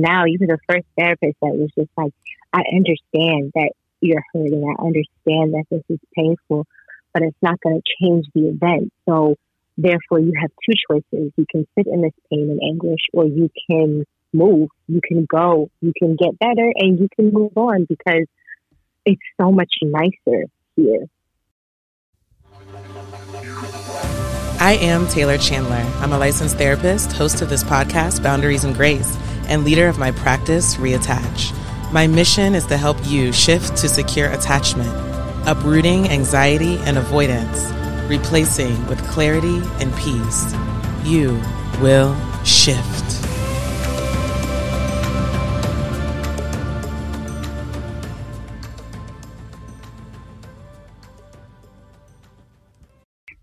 now were the first therapist that was just like, I understand that you're hurting. I understand that this is painful, but it's not going to change the event. So therefore you have two choices. You can sit in this pain and anguish or you can move, you can go, you can get better and you can move on because it's so much nicer here. I am Taylor Chandler. I'm a licensed therapist, host of this podcast, Boundaries and Grace, and leader of my practice, Reattach. My mission is to help you shift to secure attachment, uprooting anxiety and avoidance, replacing with clarity and peace. You will shift.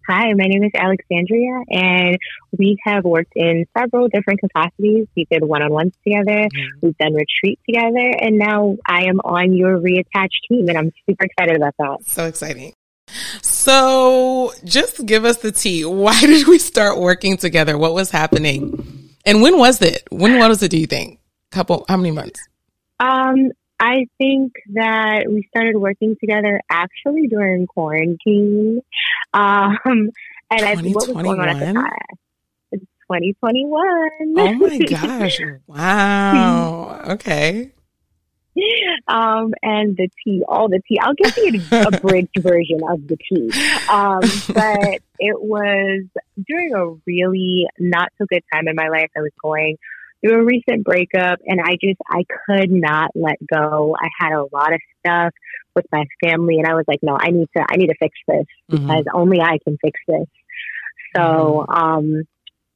Hi, my name is Alexandria, and we have worked in several different capacities. We did one on ones together, mm-hmm. we've done retreat together, and now I am on your Reattach team, and I'm super excited about that. So exciting. So, just give us the tea. Why did we start working together? What was happening? And when was it? When was it, do you think? Couple, how many months? Um, I think that we started working together actually during quarantine. Um, and I think what was going on at the time? It's 2021. Oh my gosh. Wow. Okay. Um, and the tea, all the tea. I'll give you a bridged version of the tea. Um, but it was during a really not so good time in my life. I was going through a recent breakup and I just, I could not let go. I had a lot of stuff with my family and I was like, no, I need to, I need to fix this mm-hmm. because only I can fix this. So, mm-hmm. um,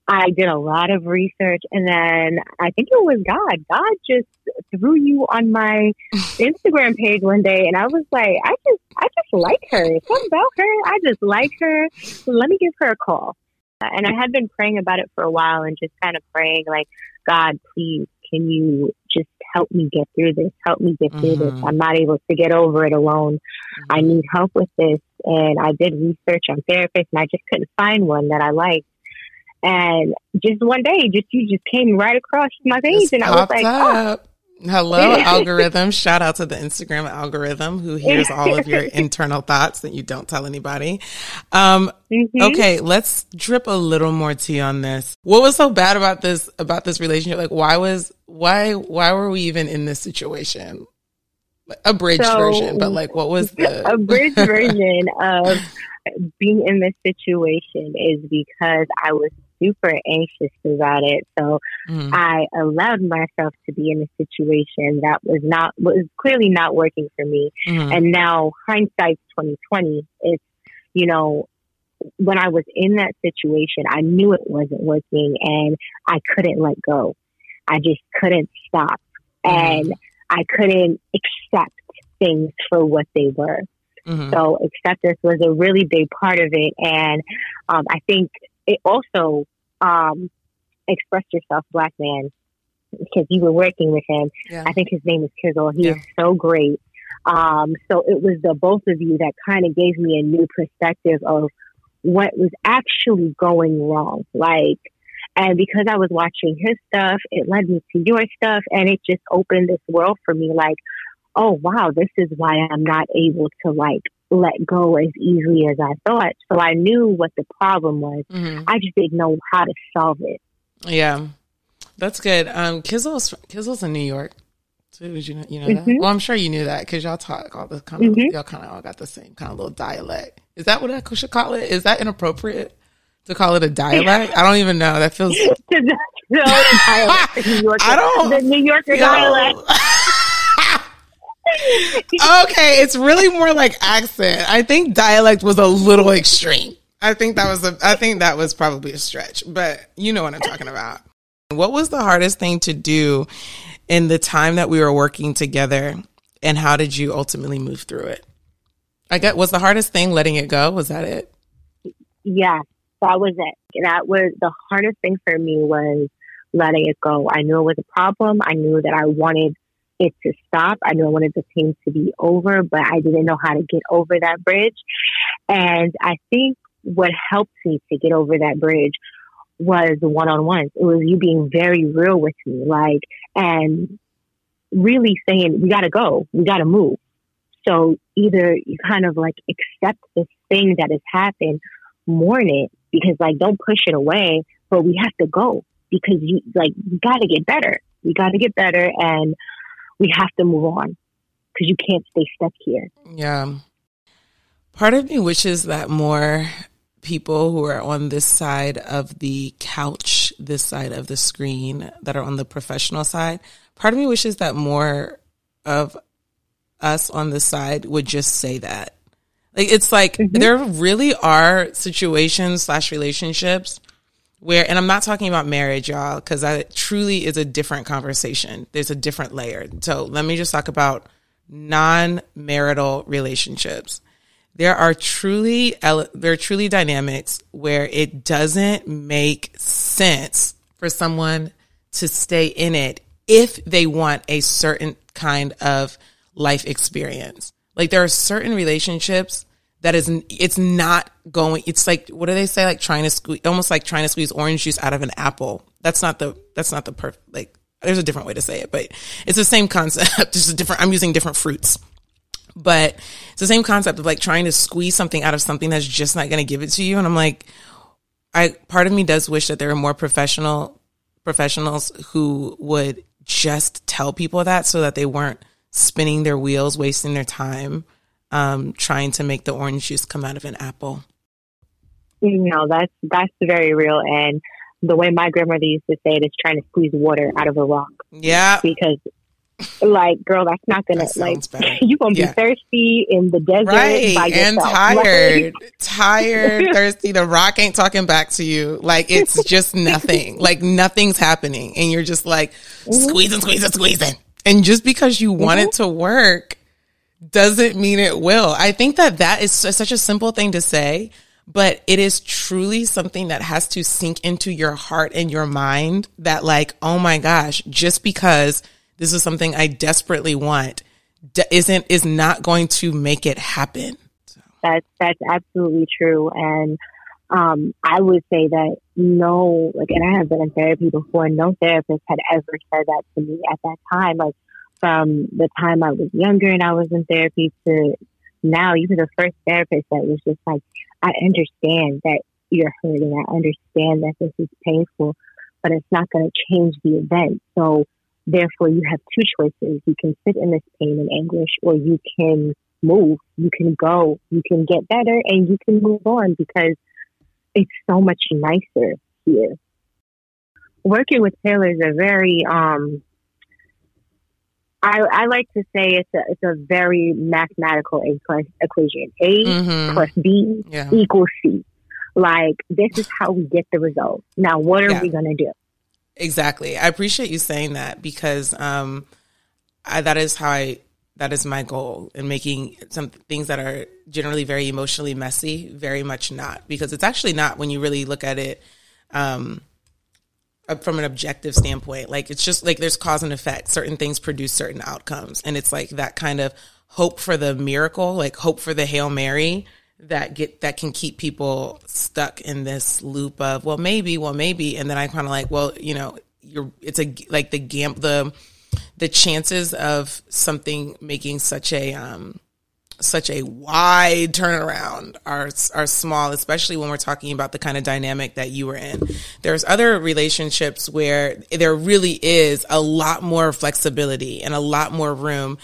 I did a lot of research and then I think it was God. God just threw you on my Instagram page one day and I was like, I just I just like her. Something about her. I just like her. Let me give her a call. And I had been praying about it for a while and just kind of praying like, God, please, can you just help me get through this? Help me get through mm-hmm. this. I'm not able to get over it alone. Mm-hmm. I need help with this. And I did research on therapists and I just couldn't find one that I liked. And just one day, just you just came right across my page, and I was like, oh. Hello, algorithm. Shout out to the Instagram algorithm who hears all of your internal thoughts that you don't tell anybody. Um, mm-hmm. okay, let's drip a little more tea on this. What was so bad about this, about this relationship? Like, why was, why, why were we even in this situation? A bridge so, version, but like, what was the. a bridge version of being in this situation is because I was super anxious about it. So mm. I allowed myself to be in a situation that was not was clearly not working for me. Mm. And now hindsight's twenty twenty. It's you know when I was in that situation, I knew it wasn't working, and I couldn't let go. I just couldn't stop, mm. and I couldn't accept things for what they were. Mm-hmm. So acceptance was a really big part of it, and um, I think it also um, expressed yourself, black man, because you were working with him. Yeah. I think his name is Kizzle. He yeah. is so great. Um, so it was the both of you that kind of gave me a new perspective of what was actually going wrong. Like, and because I was watching his stuff, it led me to your stuff, and it just opened this world for me. Like, oh wow, this is why I'm not able to like let go as easily as I thought. So I knew what the problem was. Mm-hmm. I just didn't know how to solve it. Yeah, that's good. Um, Kizzle's Kizzle's in New York. Too, did you know, you know mm-hmm. that? Well, I'm sure you knew that because y'all talk all the kind of mm-hmm. y'all kind of all got the same kind of little dialect. Is that what I should call it? Is that inappropriate to call it a dialect? I don't even know. That feels. no, dialect. New Yorker, I don't. The New Yorker dialect. okay, it's really more like accent. I think dialect was a little extreme. I think that was a I think that was probably a stretch, but you know what I'm talking about. What was the hardest thing to do in the time that we were working together and how did you ultimately move through it? I get was the hardest thing letting it go? Was that it? Yeah, that was it. That was the hardest thing for me was letting it go. I knew it was a problem. I knew that I wanted it to stop. I knew I wanted the pain to be over, but I didn't know how to get over that bridge. And I think what helped me to get over that bridge was the one on ones. It was you being very real with me, like, and really saying, we got to go, we got to move. So either you kind of like accept this thing that has happened, mourn it, because like don't push it away, but we have to go because you like, you got to get better. We got to get better and we have to move on because you can't stay stuck here. Yeah. Part of me wishes that more people who are on this side of the couch, this side of the screen, that are on the professional side, part of me wishes that more of us on the side would just say that. Like it's like mm-hmm. there really are situations slash relationships where, and I'm not talking about marriage, y'all, because that truly is a different conversation. There's a different layer. So let me just talk about non marital relationships there are truly there are truly dynamics where it doesn't make sense for someone to stay in it if they want a certain kind of life experience. Like there are certain relationships that is it's not going it's like what do they say like trying to squeeze almost like trying to squeeze orange juice out of an apple. That's not the that's not the perfect like there's a different way to say it, but it's the same concept. Just a different I'm using different fruits. But it's the same concept of like trying to squeeze something out of something that's just not going to give it to you. And I'm like, I, part of me does wish that there were more professional professionals who would just tell people that so that they weren't spinning their wheels, wasting their time, um, trying to make the orange juice come out of an apple. You know, that's, that's very real. And the way my grandmother used to say it is trying to squeeze water out of a rock. Yeah. Because like, girl, that's not gonna that like you gonna yeah. be thirsty in the desert right. and tired, tired, thirsty. The rock ain't talking back to you. Like it's just nothing. like nothing's happening, and you're just like mm-hmm. squeezing, squeezing, squeezing. And just because you mm-hmm. want it to work doesn't mean it will. I think that that is such a simple thing to say, but it is truly something that has to sink into your heart and your mind. That like, oh my gosh, just because this is something I desperately want, isn't is not going to make it happen. So. That's that's absolutely true, and um, I would say that no, like, and I have been in therapy before. No therapist had ever said that to me at that time. Like from the time I was younger and I was in therapy to now, even the first therapist that was just like, I understand that you're hurting. I understand that this is painful, but it's not going to change the event. So Therefore, you have two choices. You can sit in this pain and anguish, or you can move. You can go. You can get better, and you can move on because it's so much nicer here. Working with Taylor is a very, um, I, I like to say it's a it's a very mathematical equation. A mm-hmm. plus B yeah. equals C. Like this is how we get the result. Now, what are yeah. we going to do? Exactly. I appreciate you saying that because um, I, that is how I that is my goal in making some things that are generally very emotionally messy very much not because it's actually not when you really look at it um, from an objective standpoint like it's just like there's cause and effect. Certain things produce certain outcomes. And it's like that kind of hope for the miracle like hope for the hail mary that get that can keep people stuck in this loop of well maybe well maybe. And then I kind of like well you know you're it's a like the gam the the chances of something making such a um such a wide turnaround are are small especially when we're talking about the kind of dynamic that you were in there's other relationships where there really is a lot more flexibility and a lot more room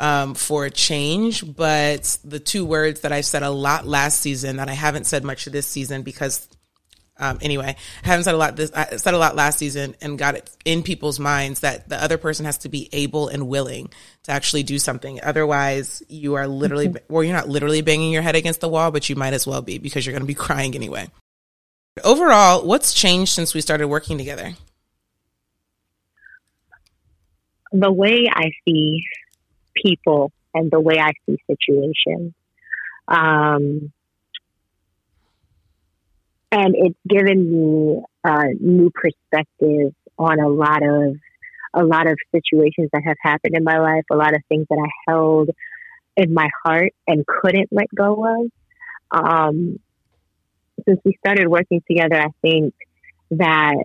um, for change. But the two words that I said a lot last season that I haven't said much this season because um, anyway, I haven't said a lot this I said a lot last season and got it in people's minds that the other person has to be able and willing to actually do something. Otherwise, you are literally mm-hmm. well, you're not literally banging your head against the wall, but you might as well be because you're going to be crying anyway. Overall, what's changed since we started working together? The way I see people and the way I see situations. Um, and it's given me a new perspective on a lot of a lot of situations that have happened in my life, a lot of things that I held in my heart and couldn't let go of. Um, since we started working together, I think that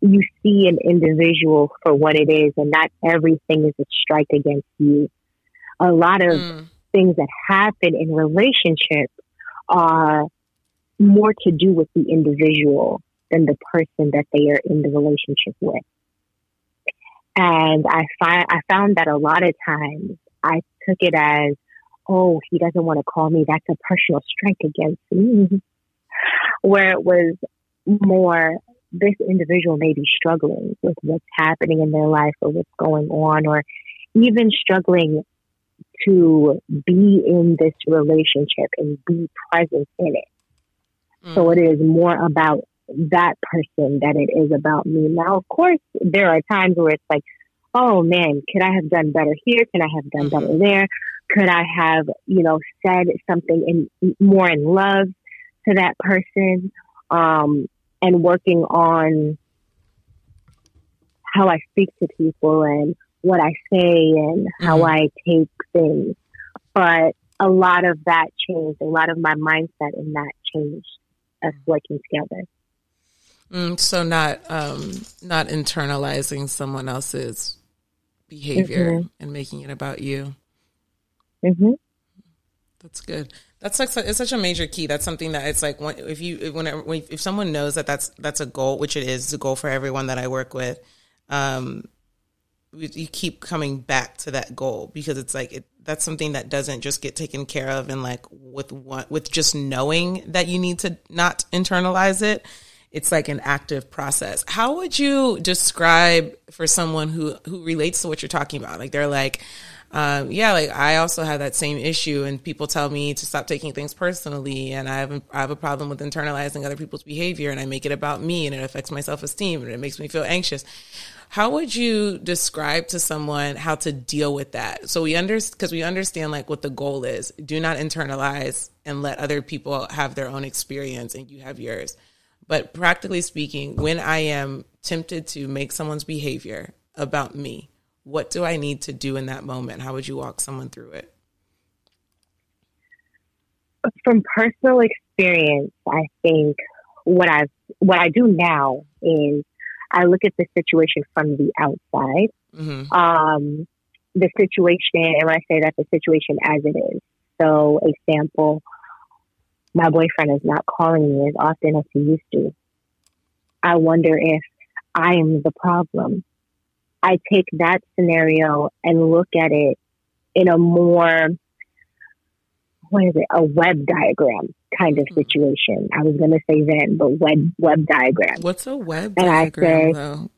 you see an individual for what it is and not everything is a strike against you. A lot of mm. things that happen in relationships are more to do with the individual than the person that they are in the relationship with. And I find I found that a lot of times I took it as, oh, he doesn't want to call me. That's a personal strike against me. Where it was more, this individual may be struggling with what's happening in their life or what's going on, or even struggling to be in this relationship and be present in it. Mm. So it is more about that person than it is about me. Now, of course, there are times where it's like, oh man, could I have done better here? Could I have done better mm-hmm. there? Could I have, you know, said something in more in love to that person? Um, and working on how I speak to people and what I say and how mm-hmm. I take things. But a lot of that changed. A lot of my mindset in that changed us working together. Mm, so not um, not internalizing someone else's behavior mm-hmm. and making it about you. Mm-hmm. That's good. That's like it's such a major key. That's something that it's like when, if you whenever if someone knows that that's that's a goal, which it is, a goal for everyone that I work with. Um, you keep coming back to that goal because it's like it, that's something that doesn't just get taken care of and like with one with just knowing that you need to not internalize it it's like an active process. How would you describe for someone who who relates to what you're talking about? Like they're like, um, yeah, like I also have that same issue, and people tell me to stop taking things personally, and I have I have a problem with internalizing other people's behavior, and I make it about me, and it affects my self esteem, and it makes me feel anxious. How would you describe to someone how to deal with that? So we understand because we understand like what the goal is. Do not internalize and let other people have their own experience, and you have yours but practically speaking, when I am tempted to make someone's behavior about me, what do I need to do in that moment? How would you walk someone through it? From personal experience, I think what I what I do now is I look at the situation from the outside. Mm-hmm. Um, the situation, and when I say that, the situation as it is. So, example, my boyfriend is not calling me as often as he used to. I wonder if I am the problem. I take that scenario and look at it in a more, what is it, a web diagram kind of hmm. situation. I was going to say then, but web web diagram. What's a web and diagram, I say, though?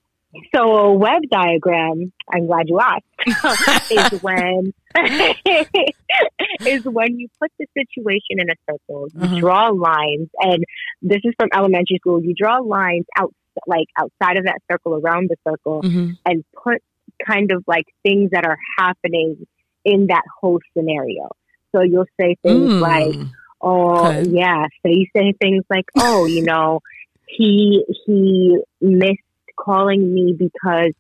So a web diagram, I'm glad you asked, is when is when you put the situation in a circle, you uh-huh. draw lines, and this is from elementary school. You draw lines out like outside of that circle, around the circle, mm-hmm. and put kind of like things that are happening in that whole scenario. So you'll say things mm. like, "Oh, okay. yeah." So you say things like, "Oh, you know." he he missed calling me because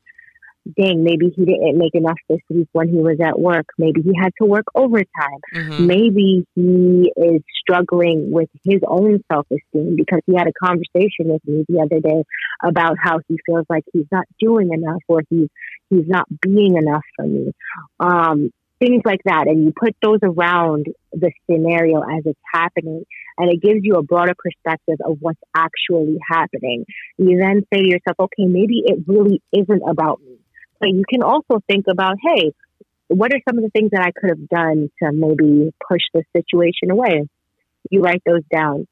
dang, maybe he didn't make enough this week when he was at work. Maybe he had to work overtime. Mm-hmm. Maybe he is struggling with his own self esteem because he had a conversation with me the other day about how he feels like he's not doing enough or he's he's not being enough for me. Um, things like that. And you put those around the scenario as it's happening, and it gives you a broader perspective of what's actually happening. You then say to yourself, okay, maybe it really isn't about me. But you can also think about, hey, what are some of the things that I could have done to maybe push this situation away? You write those down.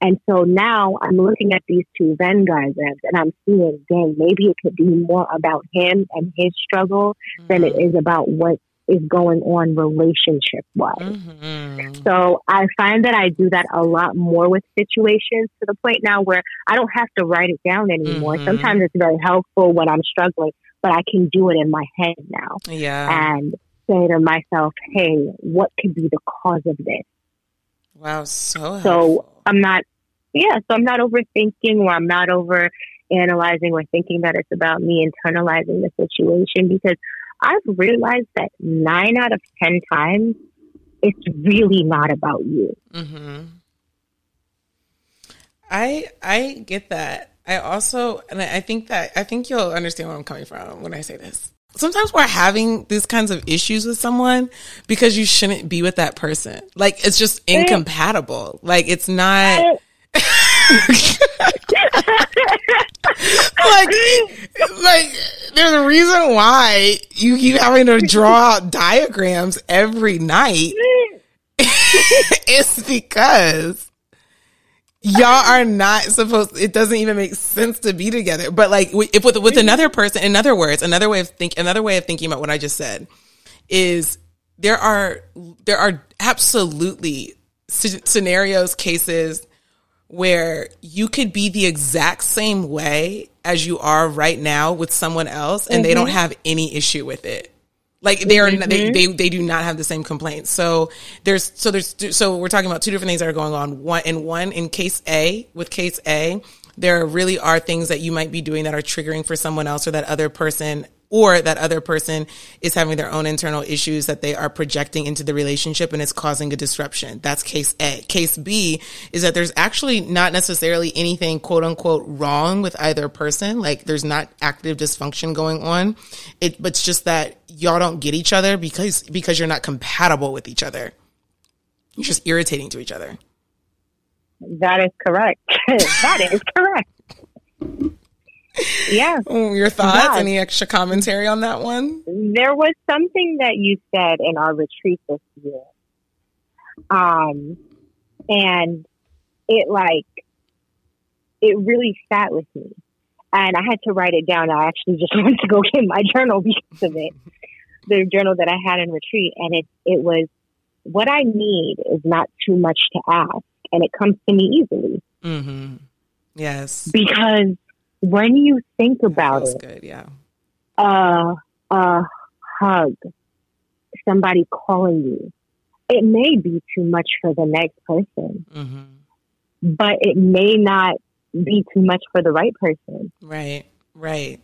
And so now I'm looking at these two Venn diagrams and I'm seeing, dang, maybe it could be more about him and his struggle mm-hmm. than it mm-hmm. about what is going on relationship wise. Mm-hmm. So I find that I do that a lot more with situations to the point now where I don't have to write it down anymore. Mm-hmm. Sometimes it's very helpful when I'm struggling, but I can do it in my head now. Yeah. And say to myself, hey, what could be the cause of this? Wow, so So I'm not yeah, so I'm not overthinking or I'm not over analyzing or thinking that it's about me internalizing the situation because I've realized that nine out of 10 times, it's really not about you. Mm-hmm. I I get that. I also and I think that I think you'll understand where I'm coming from when I say this. Sometimes we're having these kinds of issues with someone because you shouldn't be with that person. Like it's just incompatible. Like it's not like, like, there's a reason why you keep having to draw out diagrams every night. it's because y'all are not supposed. It doesn't even make sense to be together. But like, if with with another person, in other words, another way of think, another way of thinking about what I just said is there are there are absolutely scenarios, cases where you could be the exact same way as you are right now with someone else and mm-hmm. they don't mm-hmm. have any issue with it. Like they are, mm-hmm. they, they, they do not have the same complaints. So there's, so there's, so we're talking about two different things that are going on. One, in one, in case A, with case A, there really are things that you might be doing that are triggering for someone else or that other person or that other person is having their own internal issues that they are projecting into the relationship and it's causing a disruption. That's case A. Case B is that there's actually not necessarily anything quote unquote wrong with either person. Like there's not active dysfunction going on. It, but it's just that y'all don't get each other because, because you're not compatible with each other. You're just irritating to each other. That is correct. that is correct yeah. Your thoughts? Any extra commentary on that one? There was something that you said in our retreat this year. Um, and it like, it really sat with me. And I had to write it down. I actually just went to go get my journal because of it. The journal that I had in retreat. And it, it was, what I need is not too much to ask. And it comes to me easily. Mm-hmm. Yes. Because when you think about it, good, yeah. Uh, a hug, somebody calling you, it may be too much for the next person, mm-hmm. but it may not be too much for the right person. Right, right.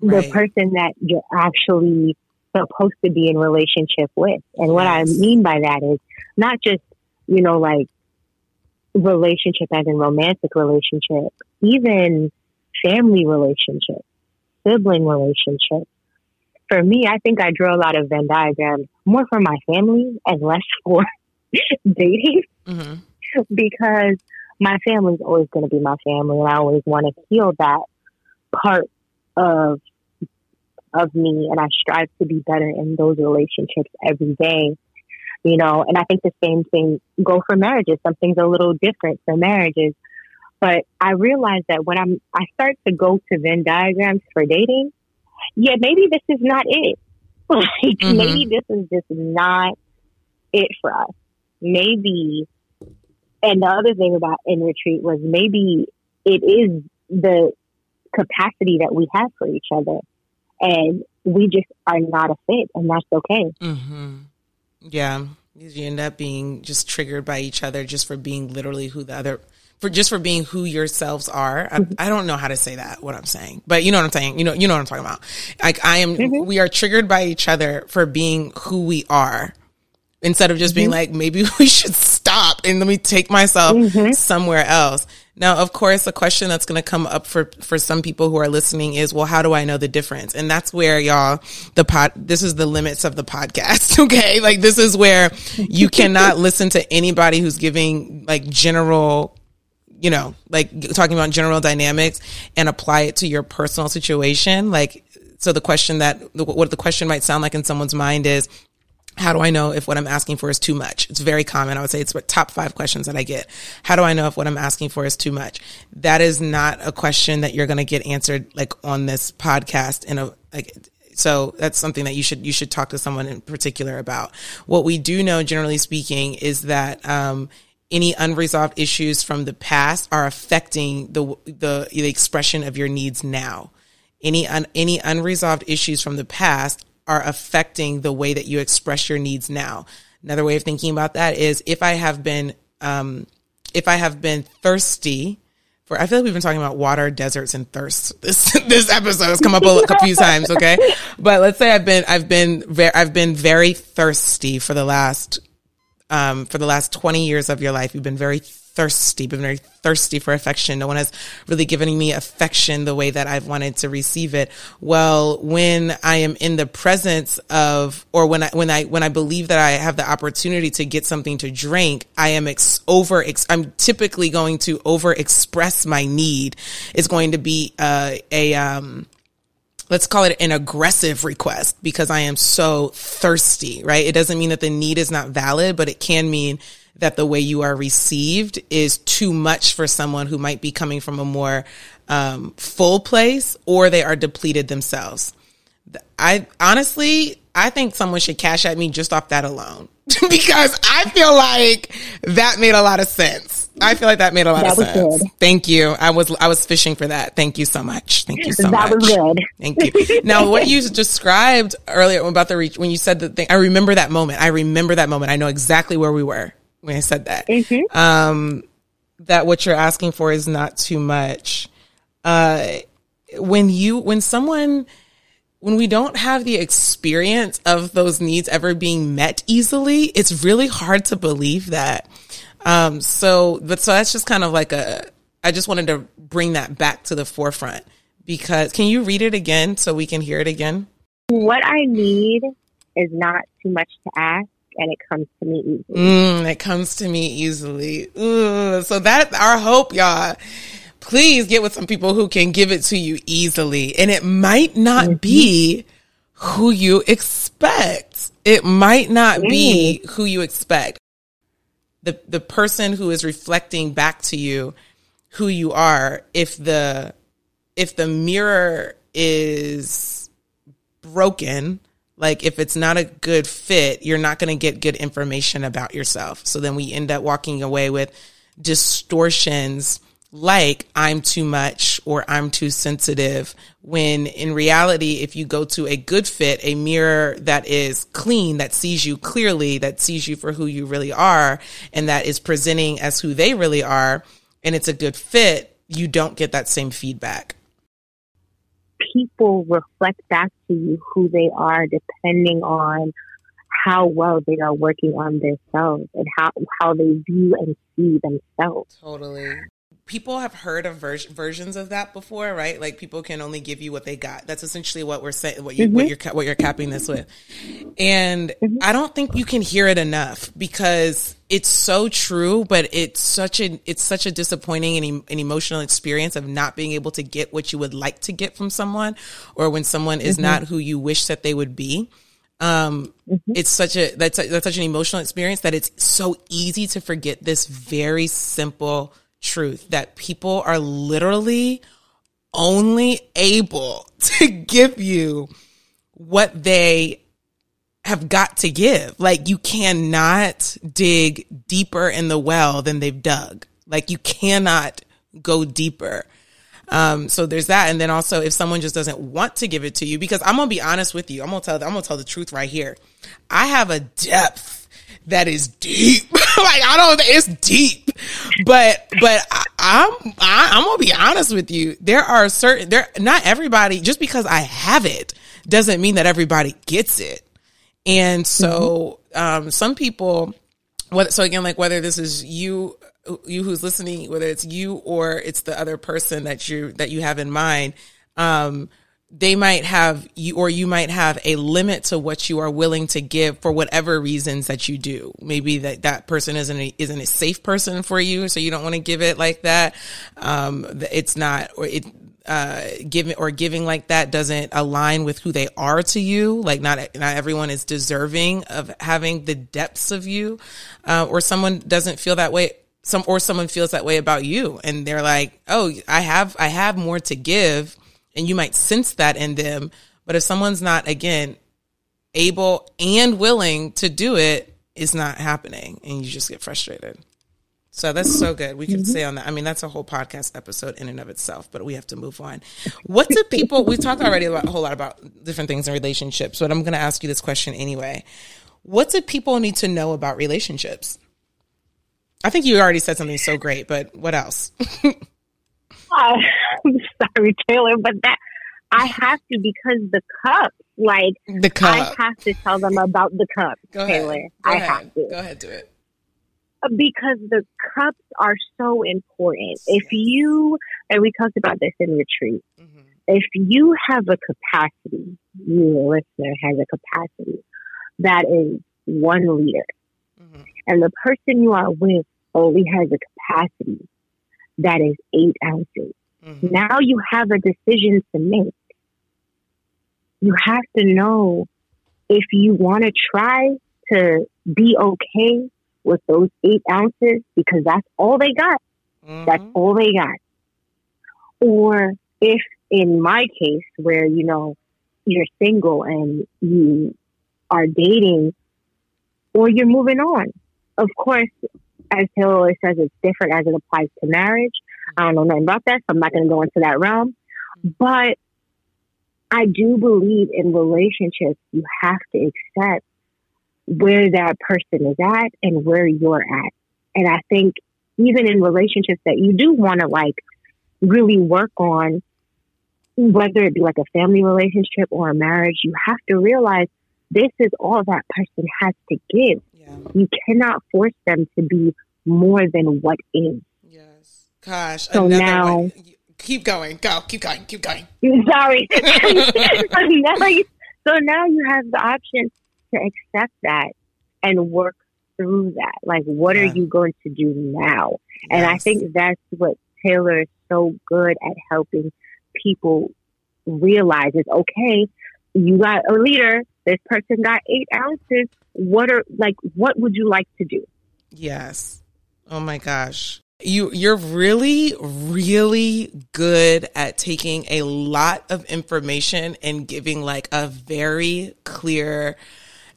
The person that you're actually supposed to be in relationship with. And yes. what I mean by that is not just, you know, like relationship as in romantic relationship, even family relationships, sibling relationships. For me, I think I draw a lot of Venn diagrams more for my family and less for dating mm-hmm. because my family is always going to be my family and I always want to heal that part of of me and I strive to be better in those relationships every day. You know, and I think the same thing go for marriages. Some things are a little different for marriages. But I realized that when I'm, I start to go to Venn diagrams for dating, yeah, maybe this is not it. like, mm-hmm. maybe this is just not it for us. Maybe, and the other thing about in retreat was maybe it is the capacity that we have for each other. And we just are not a fit, and that's okay. Mm-hmm. Yeah. You end up being just triggered by each other just for being literally who the other for just for being who yourselves are. I, I, don't know how to say that, what I'm saying, but you know what I'm saying? You know, you know what I'm talking about. Like I am, mm-hmm. we are triggered by each other for being who we are instead of just being mm-hmm. like, maybe we should stop and let me take myself mm-hmm. somewhere else. Now, of course, the question that's going to come up for, for some people who are listening is, well, how do I know the difference? And that's where y'all, the pod, this is the limits of the podcast. Okay. Like this is where you cannot listen to anybody who's giving like general you know, like talking about general dynamics and apply it to your personal situation. Like, so the question that, what the question might sound like in someone's mind is, how do I know if what I'm asking for is too much? It's very common. I would say it's what top five questions that I get. How do I know if what I'm asking for is too much? That is not a question that you're going to get answered like on this podcast in a, like, so that's something that you should you should talk to someone in particular about. What we do know, generally speaking, is that um, any unresolved issues from the past are affecting the the, the expression of your needs now. Any un, any unresolved issues from the past are affecting the way that you express your needs now. Another way of thinking about that is if I have been um, if I have been thirsty for I feel like we've been talking about water, deserts, and thirst. This this episode has come up a, a few times, okay? But let's say I've been I've been very I've been very thirsty for the last um, for the last 20 years of your life, you've been very thirsty, been very thirsty for affection. No one has really given me affection the way that I've wanted to receive it. Well, when I am in the presence of, or when I, when I, when I believe that I have the opportunity to get something to drink, I am ex- over, ex- I'm typically going to over express my need. It's going to be, uh, a, um, let's call it an aggressive request because I am so thirsty, right? It doesn't mean that the need is not valid, but it can mean that the way you are received is too much for someone who might be coming from a more um, full place or they are depleted themselves. I honestly, I think someone should cash at me just off that alone because I feel like that made a lot of sense. I feel like that made a lot that of sense. Good. Thank you. I was I was fishing for that. Thank you so much. Thank you so that much. That was good. Thank you. Now, what you described earlier about the reach when you said the thing, I remember that moment. I remember that moment. I know exactly where we were when I said that. Mm-hmm. Um, that what you're asking for is not too much. Uh, when you, when someone, when we don't have the experience of those needs ever being met easily, it's really hard to believe that. Um, so, but so that's just kind of like a, I just wanted to bring that back to the forefront because can you read it again so we can hear it again? What I need is not too much to ask and it comes to me easily. Mm, it comes to me easily. So that's our hope, y'all. Please get with some people who can give it to you easily. And it might not mm-hmm. be who you expect. It might not mm. be who you expect. The the person who is reflecting back to you who you are, if the if the mirror is broken, like if it's not a good fit, you're not going to get good information about yourself. So then we end up walking away with distortions like I'm too much or I'm too sensitive. When in reality, if you go to a good fit, a mirror that is clean, that sees you clearly, that sees you for who you really are, and that is presenting as who they really are, and it's a good fit, you don't get that same feedback people reflect back to you who they are depending on how well they are working on themselves and how how they view and see themselves. Totally people have heard of ver- versions of that before, right? Like people can only give you what they got. That's essentially what we're saying. What you mm-hmm. what you're what you're capping this with, and mm-hmm. I don't think you can hear it enough because it's so true. But it's such a it's such a disappointing and an emotional experience of not being able to get what you would like to get from someone, or when someone is mm-hmm. not who you wish that they would be. Um, mm-hmm. it's such a that's a, that's such an emotional experience that it's so easy to forget this very simple truth that people are literally only able to give you what they have got to give. Like you cannot dig deeper in the well than they've dug. Like you cannot go deeper. Um, so there's that. And then also if someone just doesn't want to give it to you, because I'm to be honest with you, I'm to tell, I'm to tell the truth right here. I have a depth that is deep. like I don't, it's deep, but but I, I'm I, I'm gonna be honest with you. There are certain there not everybody just because I have it doesn't mean that everybody gets it, and so mm-hmm. um, some people. What, so again, like whether this is you you who's listening, whether it's you or it's the other person that you that you have in mind, um, they might have you or you might have a limit to what you are willing to give for whatever reasons that you do. Maybe that that person isn't a, isn't a safe person for you so you don't want to give it like that. Um it's not or it uh giving or giving like that doesn't align with who they are to you. Like not not everyone is deserving of having the depths of you. Uh, or someone doesn't feel that way some or someone feels that way about you and they're like oh i have i have more to give and you might sense that in them. But if someone's not, again, able and willing to do it, it's not happening and you just get frustrated. So that's so good. We can mm-hmm. say on that. I mean, that's a whole podcast episode in and of itself, but we have to move on. What do people, we talked already about, a whole lot about different things in relationships, but I'm going to ask you this question anyway. What do people need to know about relationships? I think you already said something so great, but what else? I'm sorry, Taylor, but that I have to because the cups, like the cup. I have to tell them about the cup, Go Taylor. I ahead. have to. Go ahead, do it. because the cups are so important. If you, and we talked about this in retreat, mm-hmm. if you have a capacity, you, the listener, has a capacity that is one liter, mm-hmm. and the person you are with only has a capacity that is eight ounces. Mm-hmm. Now you have a decision to make. You have to know if you want to try to be okay with those eight ounces because that's all they got. Mm-hmm. That's all they got. Or if in my case where, you know, you're single and you are dating or you're moving on. Of course, as Taylor always says, it's different as it applies to marriage. I don't know nothing about that, so I'm not going to go into that realm. But I do believe in relationships, you have to accept where that person is at and where you're at. And I think even in relationships that you do want to like really work on, whether it be like a family relationship or a marriage, you have to realize this is all that person has to give. You cannot force them to be more than what is. Yes. Gosh. So now, one. keep going. Go. Keep going. Keep going. Sorry. so, now you, so now you have the option to accept that and work through that. Like, what yeah. are you going to do now? Yes. And I think that's what Taylor is so good at helping people realize is okay, you got a liter, this person got eight ounces. What are, like, what would you like to do? Yes. Oh my gosh. You you're really really good at taking a lot of information and giving like a very clear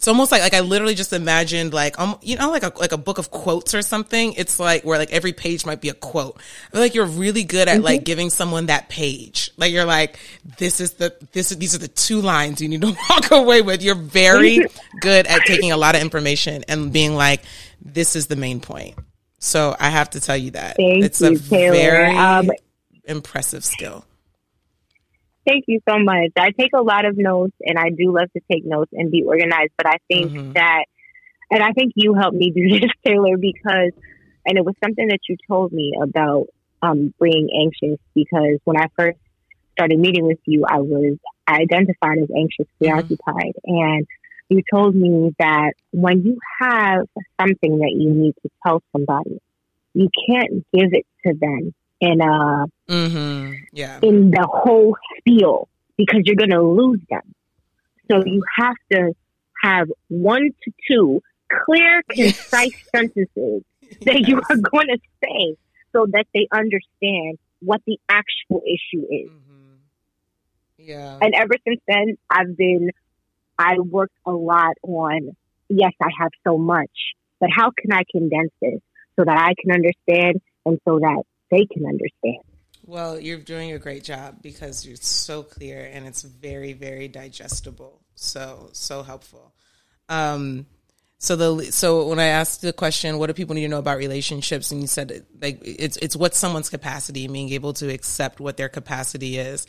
it's almost like like I literally just imagined like um you know like a like a book of quotes or something. It's like where like every page might be a quote. I feel like you're really good at mm-hmm. like giving someone that page. Like you're like this is the this is these are the two lines you need to walk away with. You're very good at taking a lot of information and being like this is the main point. So I have to tell you that Thank it's you, a Taylor. very um, impressive skill. Thank you so much. I take a lot of notes and I do love to take notes and be organized, but I think mm-hmm. that, and I think you helped me do this, Taylor, because, and it was something that you told me about um, being anxious because when I first started meeting with you, I was identified as anxious, mm-hmm. preoccupied. Mm-hmm. And you told me that when you have something that you need to tell somebody, you can't give it to them in uh mm-hmm. yeah in the whole spiel because you're gonna lose them. So you have to have one to two clear, concise sentences that yes. you are going to say so that they understand what the actual issue is. Mm-hmm. Yeah. And ever since then, I've been, I worked a lot on, yes, I have so much, but how can I condense this so that I can understand and so that they can understand. Well, you're doing a great job because you're so clear and it's very, very digestible. So, so helpful. Um, so the so when I asked the question, what do people need to know about relationships, and you said like it's it's what someone's capacity, being able to accept what their capacity is.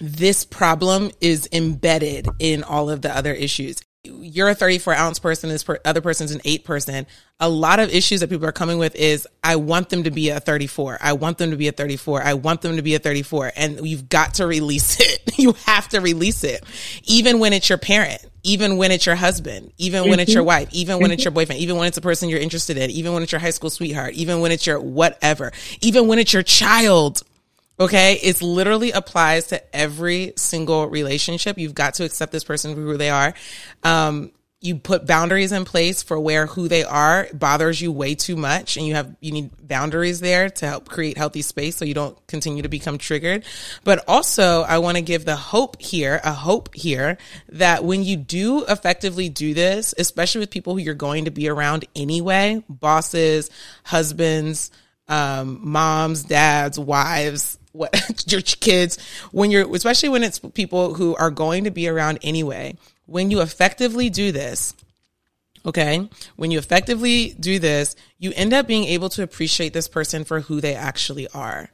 This problem is embedded in all of the other issues you're a 34 ounce person, this per, other person's an eight person. A lot of issues that people are coming with is, I want them to be a 34. I want them to be a 34. I want them to be a 34. And you've got to release it. you have to release it. Even when it's your parent, even when it's your husband, even mm-hmm. when it's your mm-hmm. wife, even when mm-hmm. it's your boyfriend, even when it's a person you're interested in, even when it's your high school sweetheart, even when it's your whatever, even when it's your child. Okay. It literally applies to every single relationship. You've got to accept this person for who they are. Um, you put boundaries in place for where who they are bothers you way too much and you have you need boundaries there to help create healthy space so you don't continue to become triggered but also i want to give the hope here a hope here that when you do effectively do this especially with people who you're going to be around anyway bosses husbands um, moms dads wives what your kids when you're especially when it's people who are going to be around anyway when you effectively do this okay when you effectively do this you end up being able to appreciate this person for who they actually are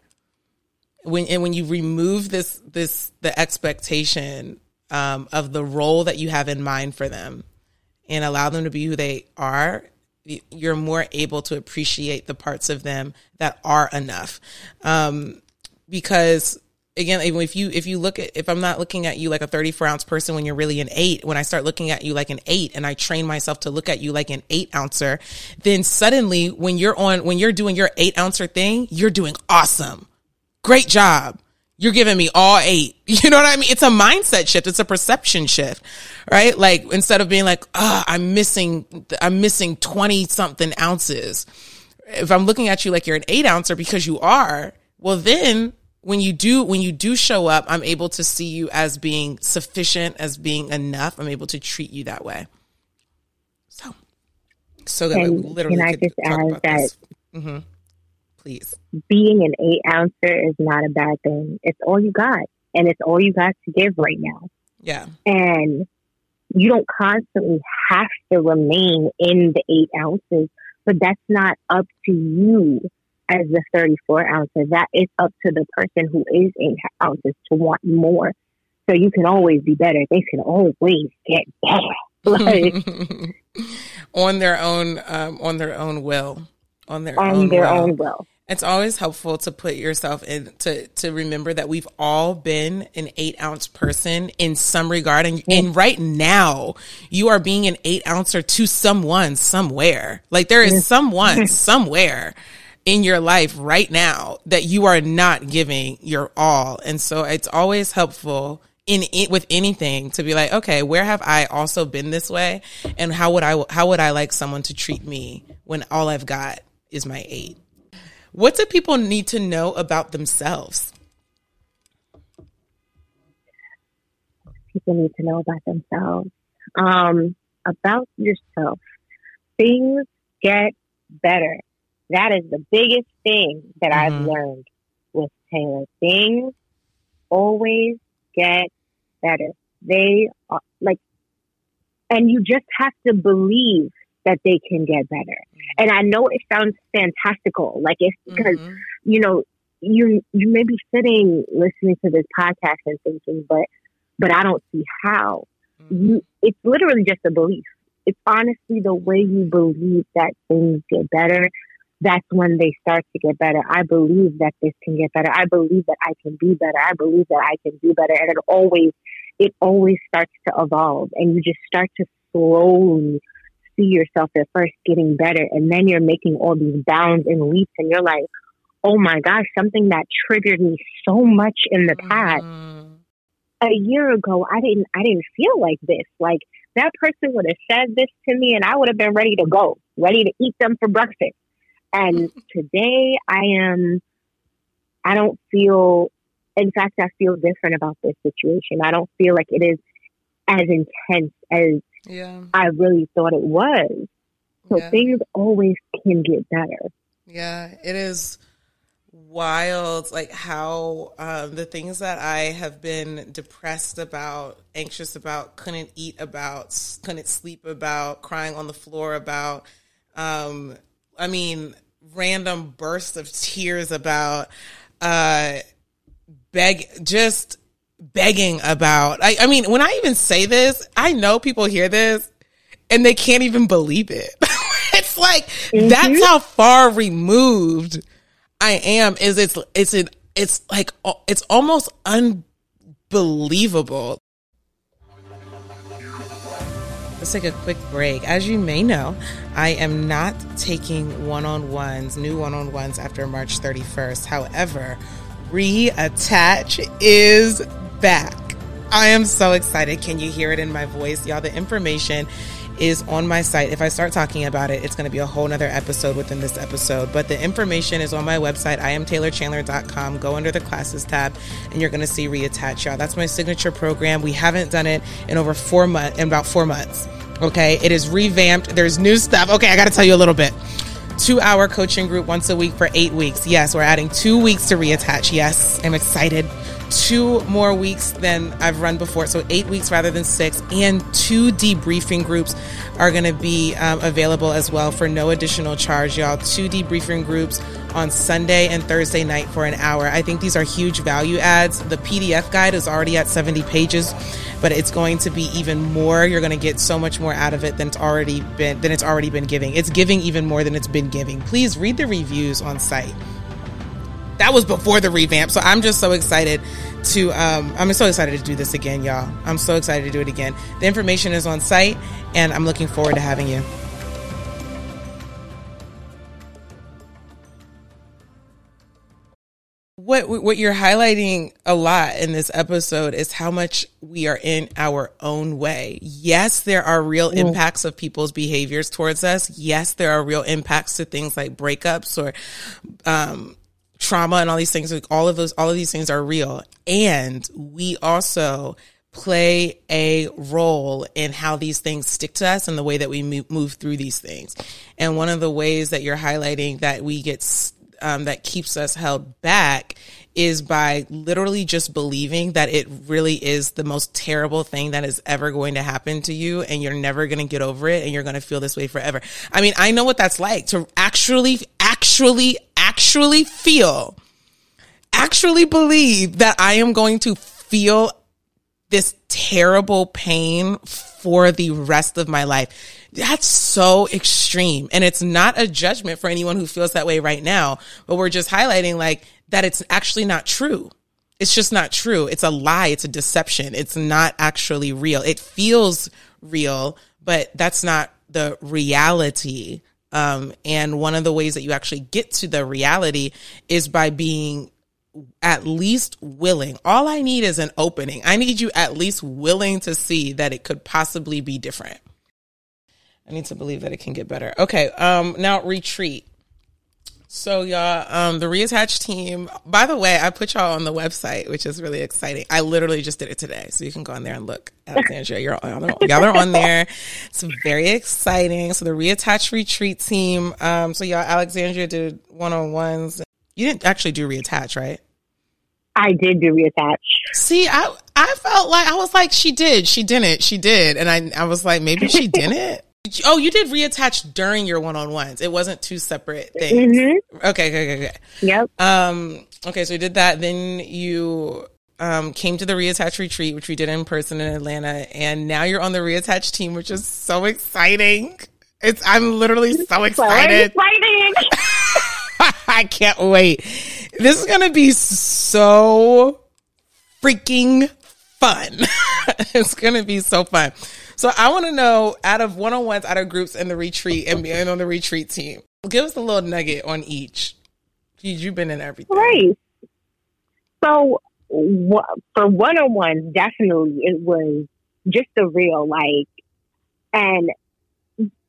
when and when you remove this this the expectation um, of the role that you have in mind for them and allow them to be who they are you're more able to appreciate the parts of them that are enough. Um, because again, if you if you look at if I'm not looking at you like a 34 ounce person when you're really an eight, when I start looking at you like an eight, and I train myself to look at you like an eight ouncer, then suddenly when you're on when you're doing your eight ouncer thing, you're doing awesome, great job. You're giving me all eight. You know what I mean? It's a mindset shift. It's a perception shift, right? Like instead of being like, oh, I'm missing, I'm missing 20 something ounces. If I'm looking at you like you're an eight ouncer because you are, well, then when you do when you do show up i'm able to see you as being sufficient as being enough. I'm able to treat you that way. So so that and literally can i just add that mm-hmm. please. being an eight ouncer is not a bad thing. It's all you got and it's all you got to give right now. Yeah. And you don't constantly have to remain in the eight ounces but that's not up to you as the 34 ounces. That is up to the person who is 8 ounces to want more. So you can always be better. They can always get better. Like, on their own, um, on their own will, on their on own their will. own will. It's always helpful to put yourself in to to remember that we've all been an eight ounce person in some regard, and, and right now you are being an eight ouncer to someone somewhere. Like there is someone somewhere in your life right now that you are not giving your all. And so it's always helpful in it with anything to be like, okay, where have I also been this way? And how would I, how would I like someone to treat me when all I've got is my eight? What do people need to know about themselves? People need to know about themselves. Um, about yourself. Things get better that is the biggest thing that mm-hmm. I've learned with Taylor. Things always get better. They are like, and you just have to believe that they can get better. Mm-hmm. And I know it sounds fantastical, like it's because mm-hmm. you know you you may be sitting listening to this podcast and thinking, but but I don't see how. Mm-hmm. You, it's literally just a belief. It's honestly the way you believe that things get better that's when they start to get better. I believe that this can get better. I believe that I can be better. I believe that I can do better. And it always, it always starts to evolve and you just start to slowly see yourself at first getting better. And then you're making all these bounds and leaps and you're like, oh my gosh, something that triggered me so much in the past. Mm. A year ago, I didn't, I didn't feel like this. Like that person would have said this to me and I would have been ready to go, ready to eat them for breakfast and today I am, I don't feel, in fact, I feel different about this situation. I don't feel like it is as intense as yeah. I really thought it was. So yeah. things always can get better. Yeah, it is wild like how um, the things that i have been depressed about anxious about couldn't eat about couldn't sleep about crying on the floor about um, I mean, random bursts of tears about uh beg just begging about I, I mean when I even say this, I know people hear this and they can't even believe it. it's like mm-hmm. that's how far removed I am is it's it's an it's like it's almost unbelievable Let's take a quick break. As you may know, I am not taking one on ones, new one on ones after March 31st. However, Reattach is back. I am so excited. Can you hear it in my voice? Y'all, the information is on my site. If I start talking about it, it's going to be a whole nother episode within this episode. But the information is on my website, iamtaylorchandler.com. Go under the classes tab and you're going to see reattach, y'all. That's my signature program. We haven't done it in over four months, in about four months. Okay. It is revamped. There's new stuff. Okay. I got to tell you a little bit two hour coaching group once a week for eight weeks. Yes, we're adding two weeks to reattach. Yes, I'm excited two more weeks than I've run before, so eight weeks rather than six, and two debriefing groups are going to be um, available as well for no additional charge, y'all. Two debriefing groups on Sunday and Thursday night for an hour. I think these are huge value adds. The PDF guide is already at 70 pages, but it's going to be even more. You're going to get so much more out of it than it's already been than it's already been giving. It's giving even more than it's been giving. Please read the reviews on site. That was before the revamp, so I'm just so excited to um, I'm so excited to do this again, y'all. I'm so excited to do it again. The information is on site, and I'm looking forward to having you. What what you're highlighting a lot in this episode is how much we are in our own way. Yes, there are real impacts of people's behaviors towards us. Yes, there are real impacts to things like breakups or um, trauma and all these things. Like all of those, all of these things are real, and we also play a role in how these things stick to us and the way that we move through these things. And one of the ways that you're highlighting that we get um, that keeps us held back is by literally just believing that it really is the most terrible thing that is ever going to happen to you and you're never going to get over it and you're going to feel this way forever. I mean, I know what that's like to actually, actually, actually feel, actually believe that I am going to feel this terrible pain for the rest of my life. That's so extreme. And it's not a judgment for anyone who feels that way right now, but we're just highlighting like that it's actually not true. It's just not true. It's a lie. It's a deception. It's not actually real. It feels real, but that's not the reality. Um, and one of the ways that you actually get to the reality is by being at least willing. All I need is an opening. I need you at least willing to see that it could possibly be different. I need to believe that it can get better. Okay, um now retreat. So y'all, um the Reattach team, by the way, I put y'all on the website, which is really exciting. I literally just did it today. So you can go on there and look. Alexandria, you're y'all are on there. It's very exciting. So the Reattach retreat team, um, so y'all Alexandria did one on ones. You didn't actually do reattach, right? I did do reattach. See, I I felt like I was like she did, she didn't, she did, and I I was like maybe she didn't. Oh, you did reattach during your one on ones. It wasn't two separate things. Mm-hmm. Okay, okay, okay, okay. Yep. Um. Okay, so you did that. Then you um, came to the reattach retreat, which we did in person in Atlanta, and now you're on the reattach team, which is so exciting. It's I'm literally so excited. So exciting. I can't wait. This is going to be so freaking fun. it's going to be so fun. So I want to know out of one on ones, out of groups in the retreat and being on the retreat team, give us a little nugget on each. You've been in everything. Right. So for one on ones, definitely it was just the real, like, and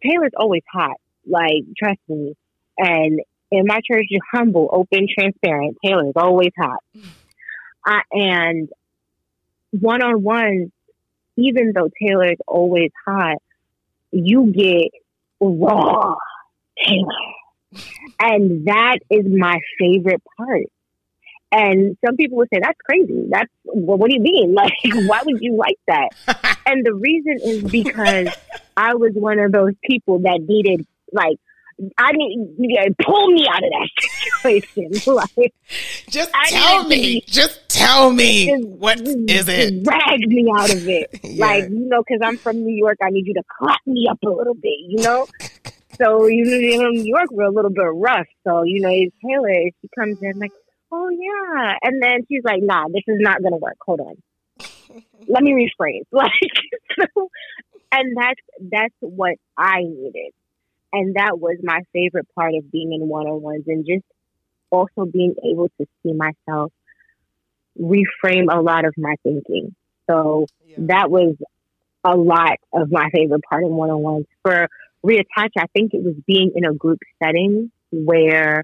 Taylor's always hot. Like, trust me. And in my church is humble, open, transparent. Taylor's always hot. Uh, and one on one, even though Taylor is always hot, you get raw Taylor. And that is my favorite part. And some people would say, that's crazy. That's, well, what do you mean? Like, why would you like that? and the reason is because I was one of those people that needed, like, I need you to pull me out of that situation. like, just tell me, just tell me just, what is it? Drag me out of it, yeah. like you know, because I'm from New York. I need you to clap me up a little bit, you know. so you know, in New York, we're a little bit rough. So you know, it's Taylor, she comes in like, oh yeah, and then she's like, nah, this is not gonna work. Hold on, let me rephrase. Like, so, and that's that's what I needed and that was my favorite part of being in one on ones and just also being able to see myself reframe a lot of my thinking. So yeah. that was a lot of my favorite part in one on ones. For reattach, I think it was being in a group setting where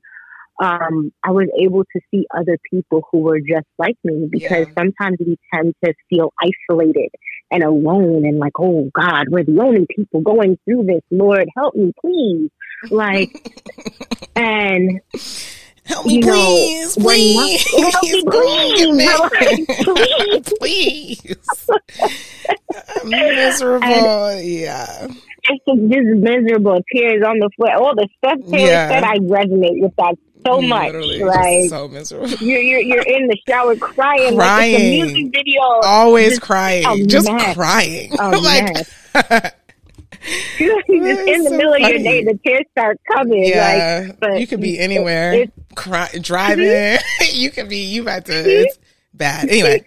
um, I was able to see other people who were just like me because yeah. sometimes we tend to feel isolated and alone and like, oh God, we're the only people going through this. Lord, help me, please. Like, and help me, please, please, help me, please, please. I'm miserable. And, yeah. Just, just miserable tears on the floor. All the stuff Taylor yeah. said, I resonate with that so mm, much. Like so miserable. You're, you're you're in the shower crying, crying. like it's a music video. Always just crying, just oh mess. crying. like. Just in the so middle funny. of your day, the tears start coming. Yeah, like, but you could be anywhere, cry, driving. you could be. You about to. It's bad. Anyway,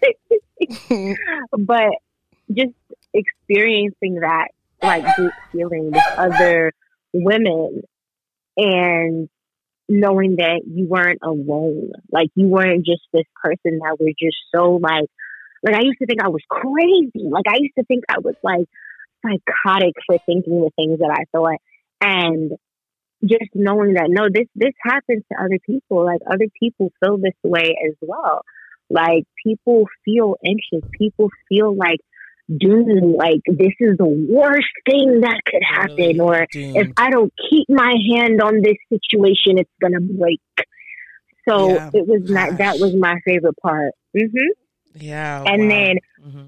but just experiencing that like deep feeling with other women and knowing that you weren't alone. Like you weren't just this person that was just so like like I used to think I was crazy. Like I used to think I was like psychotic for thinking the things that I thought. And just knowing that no, this this happens to other people. Like other people feel this way as well. Like people feel anxious. People feel like doom. Like this is the worst thing that could happen. or if I don't keep my hand on this situation, it's gonna break. So yeah. it was not. That was my favorite part. Mm-hmm. Yeah. And wow. then. Mm-hmm.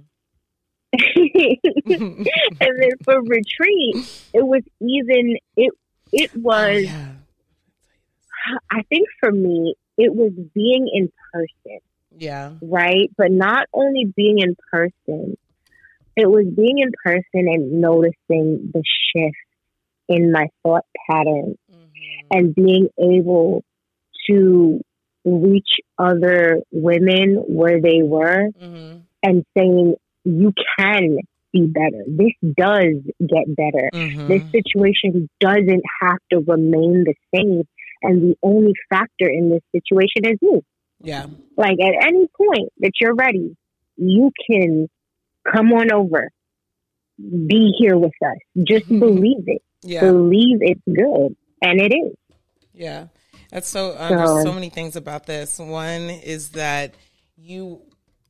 and then for retreat, it was even it it was oh, yeah. I think for me, it was being in person. Yeah. Right? But not only being in person, it was being in person and noticing the shift in my thought pattern mm-hmm. and being able to reach other women where they were mm-hmm. and saying, you can be better. This does get better. Mm-hmm. This situation doesn't have to remain the same. And the only factor in this situation is you. Yeah. Like at any point that you're ready, you can come on over. Be here with us. Just mm-hmm. believe it. Yeah. Believe it's good. And it is. Yeah. That's so, um, so, there's so many things about this. One is that you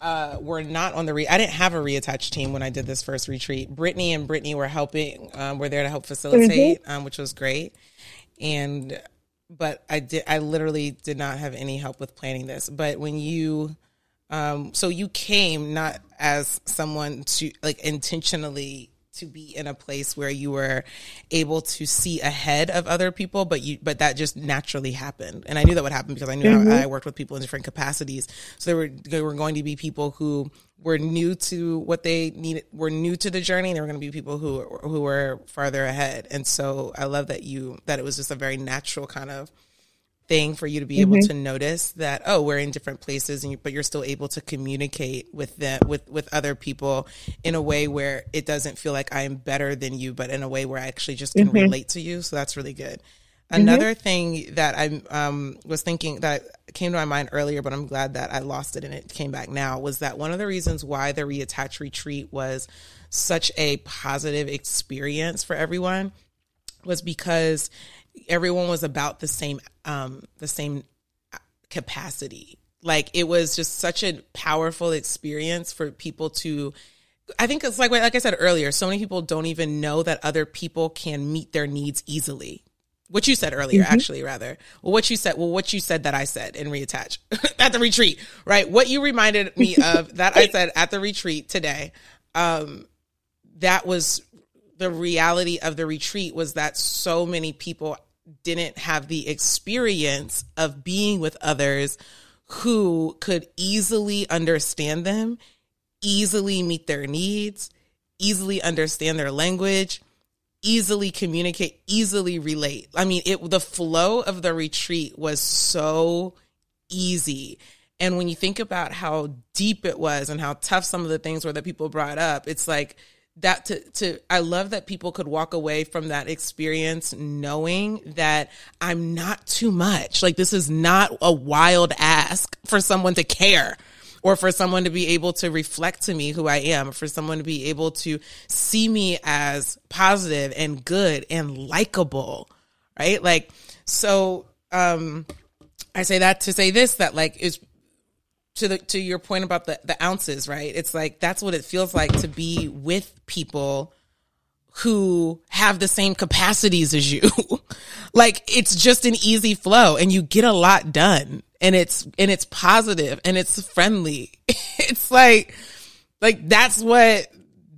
uh, were not on the re. I didn't have a Reattach team when I did this first retreat. Brittany and Brittany were helping. Um, were there to help facilitate, mm-hmm. um, which was great. And but I did. I literally did not have any help with planning this. But when you, um, so you came not as someone to like intentionally to be in a place where you were able to see ahead of other people but you but that just naturally happened. And i knew that would happen because i knew mm-hmm. I, I, worked with people in different capacities. So there were there were going to be people who were new to what they needed were new to the journey and there were going to be people who who were farther ahead. And so i love that you that it was just a very natural kind of thing for you to be mm-hmm. able to notice that oh we're in different places and you, but you're still able to communicate with them with with other people in a way where it doesn't feel like I am better than you but in a way where I actually just can mm-hmm. relate to you so that's really good. Mm-hmm. Another thing that I um, was thinking that came to my mind earlier, but I'm glad that I lost it and it came back now was that one of the reasons why the reattach retreat was such a positive experience for everyone was because everyone was about the same um the same capacity like it was just such a powerful experience for people to I think it's like like I said earlier, so many people don't even know that other people can meet their needs easily. What you said earlier, mm-hmm. actually, rather. Well, what you said, well, what you said that I said in reattach at the retreat, right? What you reminded me of that I said at the retreat today. Um, that was the reality of the retreat was that so many people didn't have the experience of being with others who could easily understand them, easily meet their needs, easily understand their language, easily communicate, easily relate. I mean, it the flow of the retreat was so easy. And when you think about how deep it was and how tough some of the things were that people brought up, it's like that to to I love that people could walk away from that experience knowing that I'm not too much. Like this is not a wild ask for someone to care or for someone to be able to reflect to me who I am, for someone to be able to see me as positive and good and likable, right? Like so um I say that to say this that like is to the to your point about the the ounces, right? It's like that's what it feels like to be with people who have the same capacities as you. like it's just an easy flow and you get a lot done and it's, and it's positive and it's friendly. it's like, like that's what,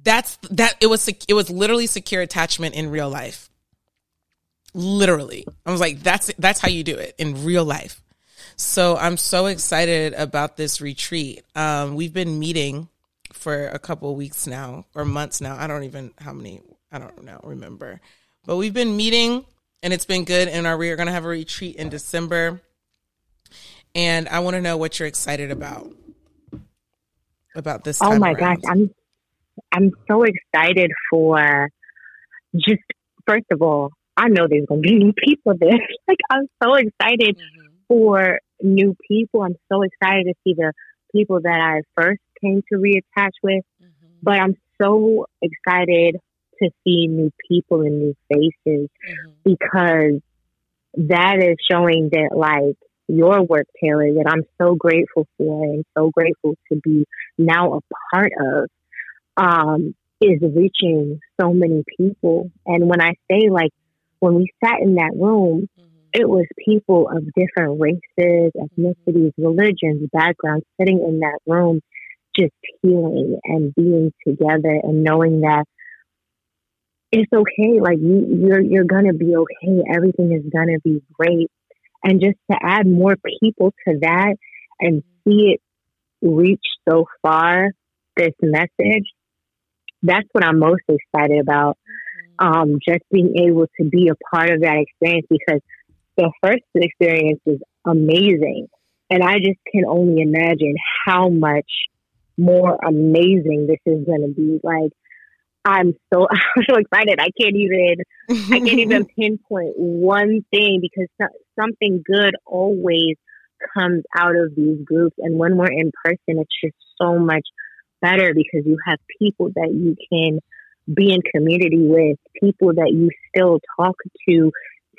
that's, that, it was, it was literally secure attachment in real life. Literally. I was like, that's, that's how you do it in real life. So I'm so excited about this retreat. Um, we've been meeting for a couple weeks now or months now. I don't even how many I don't know, remember. But we've been meeting and it's been good. And our, we're going to have a retreat in December. And I want to know what you're excited about about this. oh my around. gosh, I'm I'm so excited for just first of all, I know there's going to be new people there. like I'm so excited mm-hmm. for new people. I'm so excited to see the people that I first came to reattach with. Mm-hmm. But I'm so excited to see new people and new faces mm-hmm. because that is showing that like your work, Taylor, that I'm so grateful for and so grateful to be now a part of, um, is reaching so many people. And when I say like, when we sat in that room, mm-hmm. It was people of different races, ethnicities, religions, backgrounds sitting in that room, just healing and being together and knowing that it's okay. Like you, you're you're gonna be okay. Everything is gonna be great. And just to add more people to that and see it reach so far, this message, that's what I'm most excited about. Mm-hmm. Um, just being able to be a part of that experience because the first experience was amazing. And I just can only imagine how much more amazing this is going to be. Like, I'm so I'm so excited. I can't even I can't even pinpoint one thing because something good always comes out of these groups. And when we're in person, it's just so much better because you have people that you can be in community with, people that you still talk to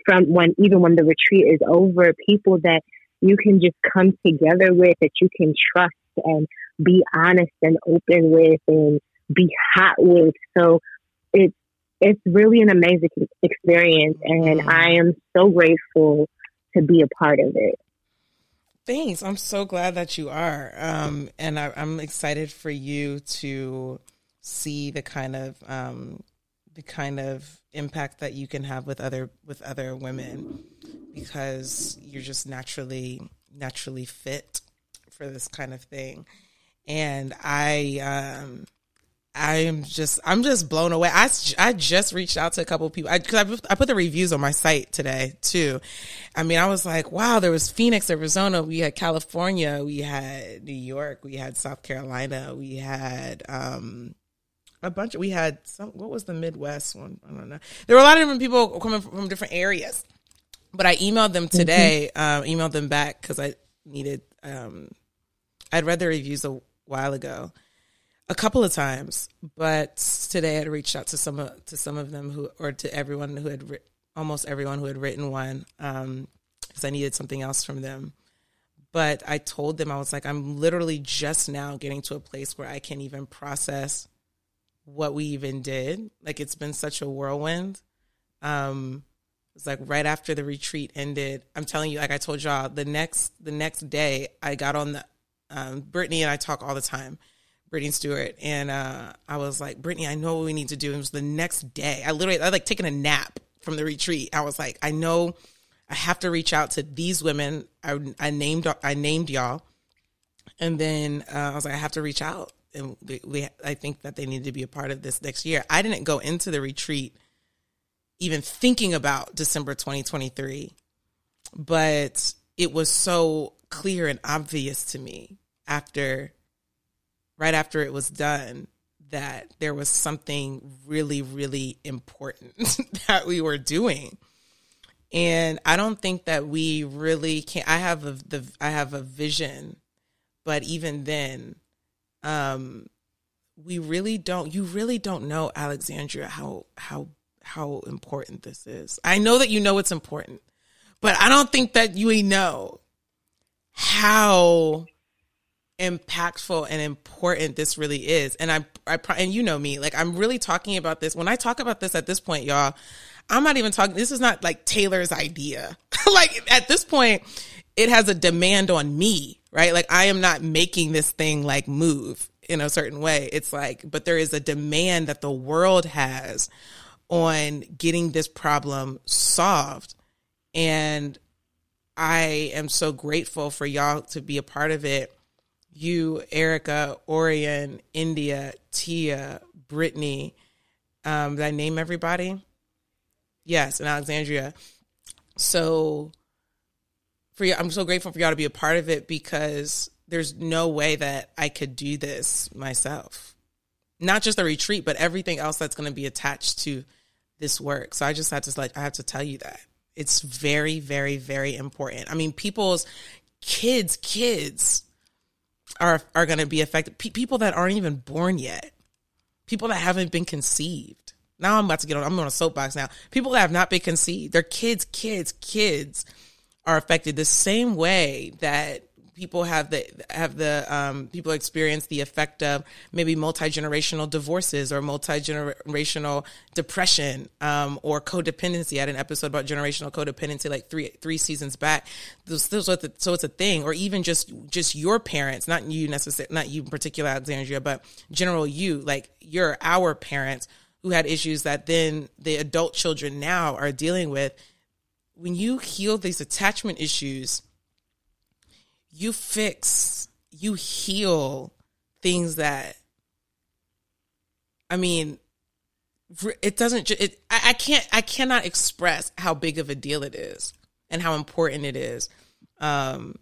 from when even when the retreat is over, people that you can just come together with that you can trust and be honest and open with and be hot with. So it's it's really an amazing experience, and mm-hmm. I am so grateful to be a part of it. Thanks. I'm so glad that you are, um, and I, am excited for you to see the kind of um, the kind of impact that you can have with other with other women because you're just naturally naturally fit for this kind of thing. And i um I'm just I'm just blown away. I, I just reached out to a couple people. Because I, I, put the reviews on my site today too. I mean, I was like, wow, there was Phoenix, Arizona, we had California, we had New York, we had South Carolina, we had um, a bunch. Of, we had some. What was the Midwest one? I don't know. There were a lot of different people coming from, different areas. But I emailed them mm-hmm. today. Mm-hmm. emailed them back because I needed. Um, I'd read the reviews a while ago a couple of times, but today I reached out to some of, to some of them who, or to everyone who had, almost everyone who had written one, because um, I needed something else from them. But I told them I was like, I'm literally just now getting to a place where I can even process what we even did. Like it's been such a whirlwind. Um, it's like right after the retreat ended. I'm telling you, like I told y'all, the next the next day I got on the um, Brittany and I talk all the time Brittany Stewart, and uh, I was like, Brittany, I know what we need to do. It was the next day. I literally, I like taking a nap from the retreat. I was like, I know I have to reach out to these women. I, I named, I named y'all, and then uh, I was like, I have to reach out, and we, we, I think that they need to be a part of this next year. I didn't go into the retreat even thinking about December 2023, but it was so clear and obvious to me after right after it was done that there was something really, really important that we were doing. And I don't think that we really can I have a the I have a vision, but even then, um, we really don't you really don't know, Alexandria, how how how important this is. I know that you know it's important, but I don't think that you know how impactful and important this really is. And I, I, and you know me, like I'm really talking about this. When I talk about this at this point, y'all, I'm not even talking, this is not like Taylor's idea. like at this point, it has a demand on me, right? Like I am not making this thing like move in a certain way. It's like, but there is a demand that the world has on getting this problem solved. And I am so grateful for y'all to be a part of it. You, Erica, Orion, India, Tia, Brittany. Um, did I name everybody? Yes, and Alexandria. So for you, I'm so grateful for y'all to be a part of it because there's no way that I could do this myself. Not just the retreat, but everything else that's going to be attached to this work. So I just had to like I have to tell you that. It's very very very important. I mean, people's kids kids are are going to be affected. P- people that aren't even born yet. People that haven't been conceived. Now I'm about to get on I'm on a soapbox now. People that have not been conceived, their kids kids kids are affected the same way that people have the have the um, people experience the effect of maybe multi generational divorces or multi generational depression um, or codependency. I had an episode about generational codependency like three three seasons back. So, so, it's a thing, or even just just your parents, not you necessarily, not you in particular, Alexandria, but general you, like your our parents who had issues that then the adult children now are dealing with. When you heal these attachment issues you fix, you heal things that, I mean, it doesn't, it, I, can't, I cannot express how big of a deal it is and how important it is. Um,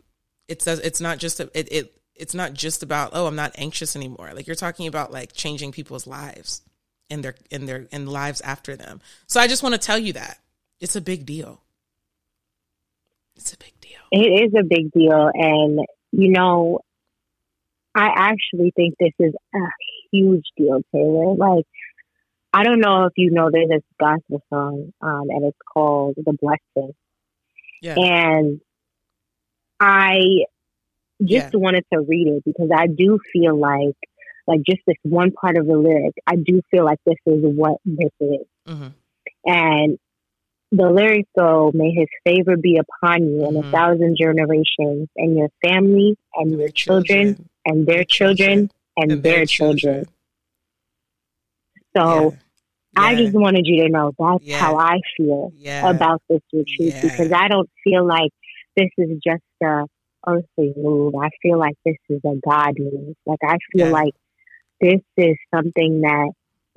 it's, it's not just, a, it, it, it's not just about, oh, I'm not anxious anymore. Like you're talking about like changing people's lives and their, and their, and lives after them. So I just want to tell you that it's a big deal. It's a big deal. It is a big deal. And, you know, I actually think this is a huge deal, Taylor. Like, I don't know if you know there's this gospel song, um, and it's called The Blessing. Yeah. And I just yeah. wanted to read it because I do feel like, like just this one part of the lyric, I do feel like this is what this is. Mm-hmm. And the lyrics go, May his favor be upon you mm-hmm. in a thousand generations, and your family, and your children, children, and their children, and, and their, their children. children. So yeah. I just wanted you to know that's yeah. how I feel yeah. about this retreat because I don't feel like this is just a earthly move. I feel like this is a God move. Like I feel like this is something that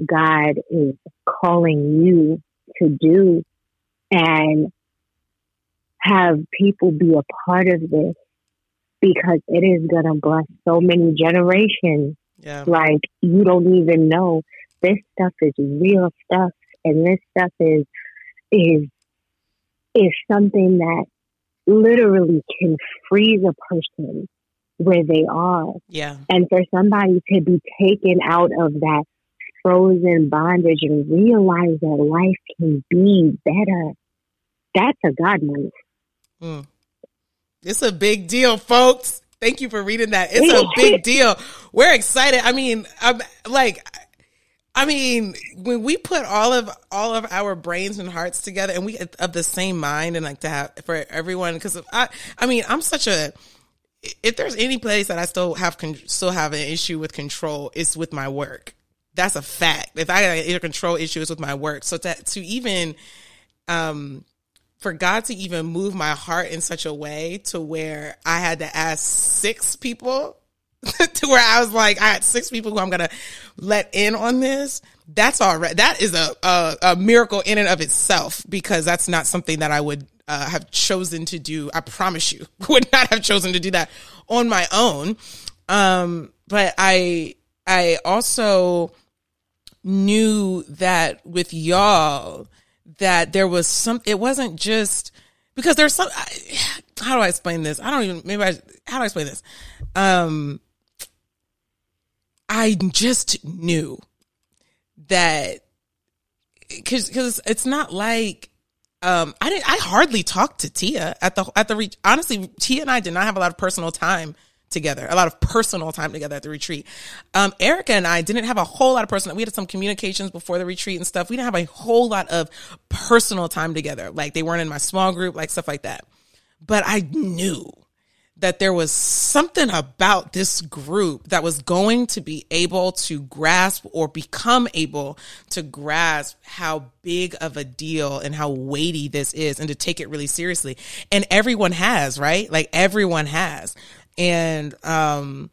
God is calling you to do and have people be a part of this because it is going to bless so many generations. Yeah. Like you don't even know this stuff is real stuff and this stuff is is is something that literally can freeze a person where they are. Yeah. And for somebody to be taken out of that frozen bondage and realize that life can be better. That's a God move. Mm. It's a big deal, folks. Thank you for reading that. It's a big deal. We're excited. I mean, I'm like, I mean, when we put all of all of our brains and hearts together, and we of the same mind, and like to have for everyone, because I, I mean, I'm such a. If there's any place that I still have still have an issue with control, it's with my work that's a fact. If I got control issues with my work, so that to even, um, for God to even move my heart in such a way to where I had to ask six people to where I was like, I had six people who I'm gonna let in on this. That's right. That is a, a, a miracle in and of itself because that's not something that I would uh, have chosen to do. I promise you, would not have chosen to do that on my own. Um, but I, I also knew that with y'all that there was some it wasn't just because there's some I, how do I explain this? I don't even maybe I how do I explain this? Um I just knew that cuz cuz it's not like um I didn't I hardly talked to Tia at the at the reach honestly Tia and I did not have a lot of personal time together, a lot of personal time together at the retreat. Um, Erica and I didn't have a whole lot of personal. We had some communications before the retreat and stuff. We didn't have a whole lot of personal time together. Like they weren't in my small group, like stuff like that. But I knew that there was something about this group that was going to be able to grasp or become able to grasp how big of a deal and how weighty this is and to take it really seriously. And everyone has, right? Like everyone has. And um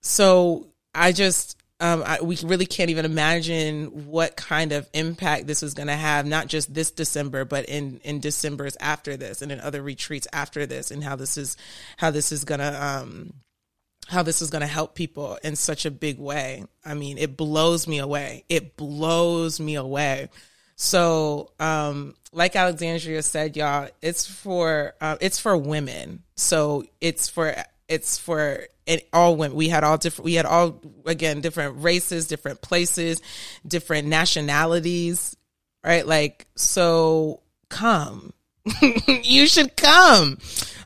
so I just um, I, we really can't even imagine what kind of impact this is going to have, not just this December, but in in December's after this, and in other retreats after this, and how this is how this is going to um, how this is going to help people in such a big way. I mean, it blows me away. It blows me away. So, um, like Alexandria said, y'all, it's for uh, it's for women. So it's for it's for it. all women. We had all different. We had all again different races, different places, different nationalities. Right, like so. Come, you should come.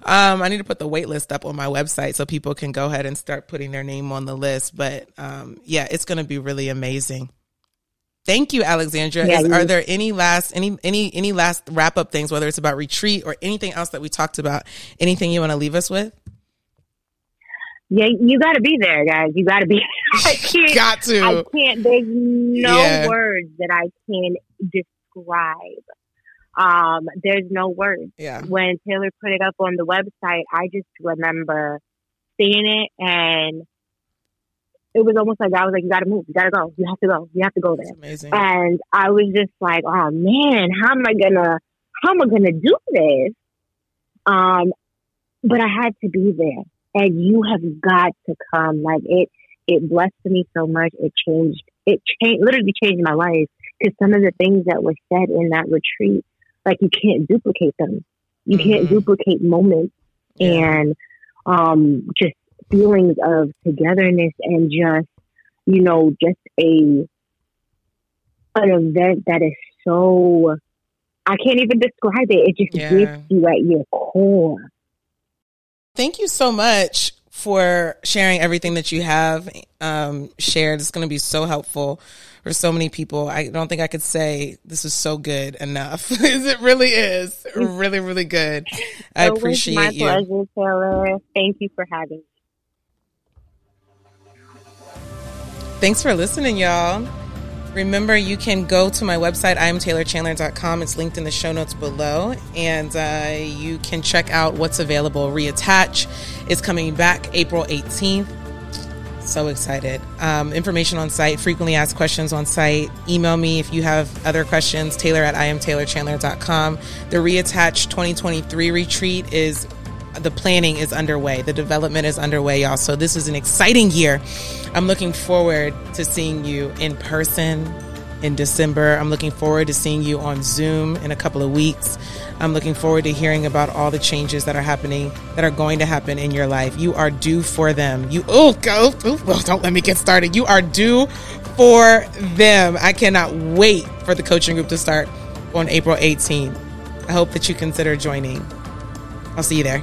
Um, I need to put the wait list up on my website so people can go ahead and start putting their name on the list. But um, yeah, it's going to be really amazing. Thank you, Alexandria. Yeah, Is, are there any last any any any last wrap up things, whether it's about retreat or anything else that we talked about? Anything you want to leave us with? Yeah, you got to be there, guys. You got to be. I can't. got to. I can't. There's no yeah. words that I can describe. Um, there's no words. Yeah. When Taylor put it up on the website, I just remember seeing it, and it was almost like I was like, "You got to move. You got to go. You have to go. You have to go there." amazing. And I was just like, "Oh man, how am I gonna? How am I gonna do this?" Um, but I had to be there and you have got to come. Like it, it blessed me so much. It changed, it changed, literally changed my life because some of the things that were said in that retreat, like you can't duplicate them. You mm-hmm. can't duplicate moments yeah. and um, just feelings of togetherness and just, you know, just a an event that is so I can't even describe it. It just yeah. gets you at your core. Thank you so much for sharing everything that you have um, shared. It's going to be so helpful for so many people. I don't think I could say this is so good enough. it really is really, really good. I appreciate my you. My pleasure, Taylor. Thank you for having me. Thanks for listening, y'all. Remember, you can go to my website, imtaylorchandler.com. It's linked in the show notes below. And uh, you can check out what's available. Reattach is coming back April 18th. So excited. Um, information on site, frequently asked questions on site. Email me if you have other questions, taylor at imtaylorchandler.com. The Reattach 2023 retreat is the planning is underway. The development is underway, y'all. So this is an exciting year. I'm looking forward to seeing you in person in December. I'm looking forward to seeing you on Zoom in a couple of weeks. I'm looking forward to hearing about all the changes that are happening, that are going to happen in your life. You are due for them. You, oh, go, oh, well, don't let me get started. You are due for them. I cannot wait for the coaching group to start on April 18th. I hope that you consider joining. I'll see you there.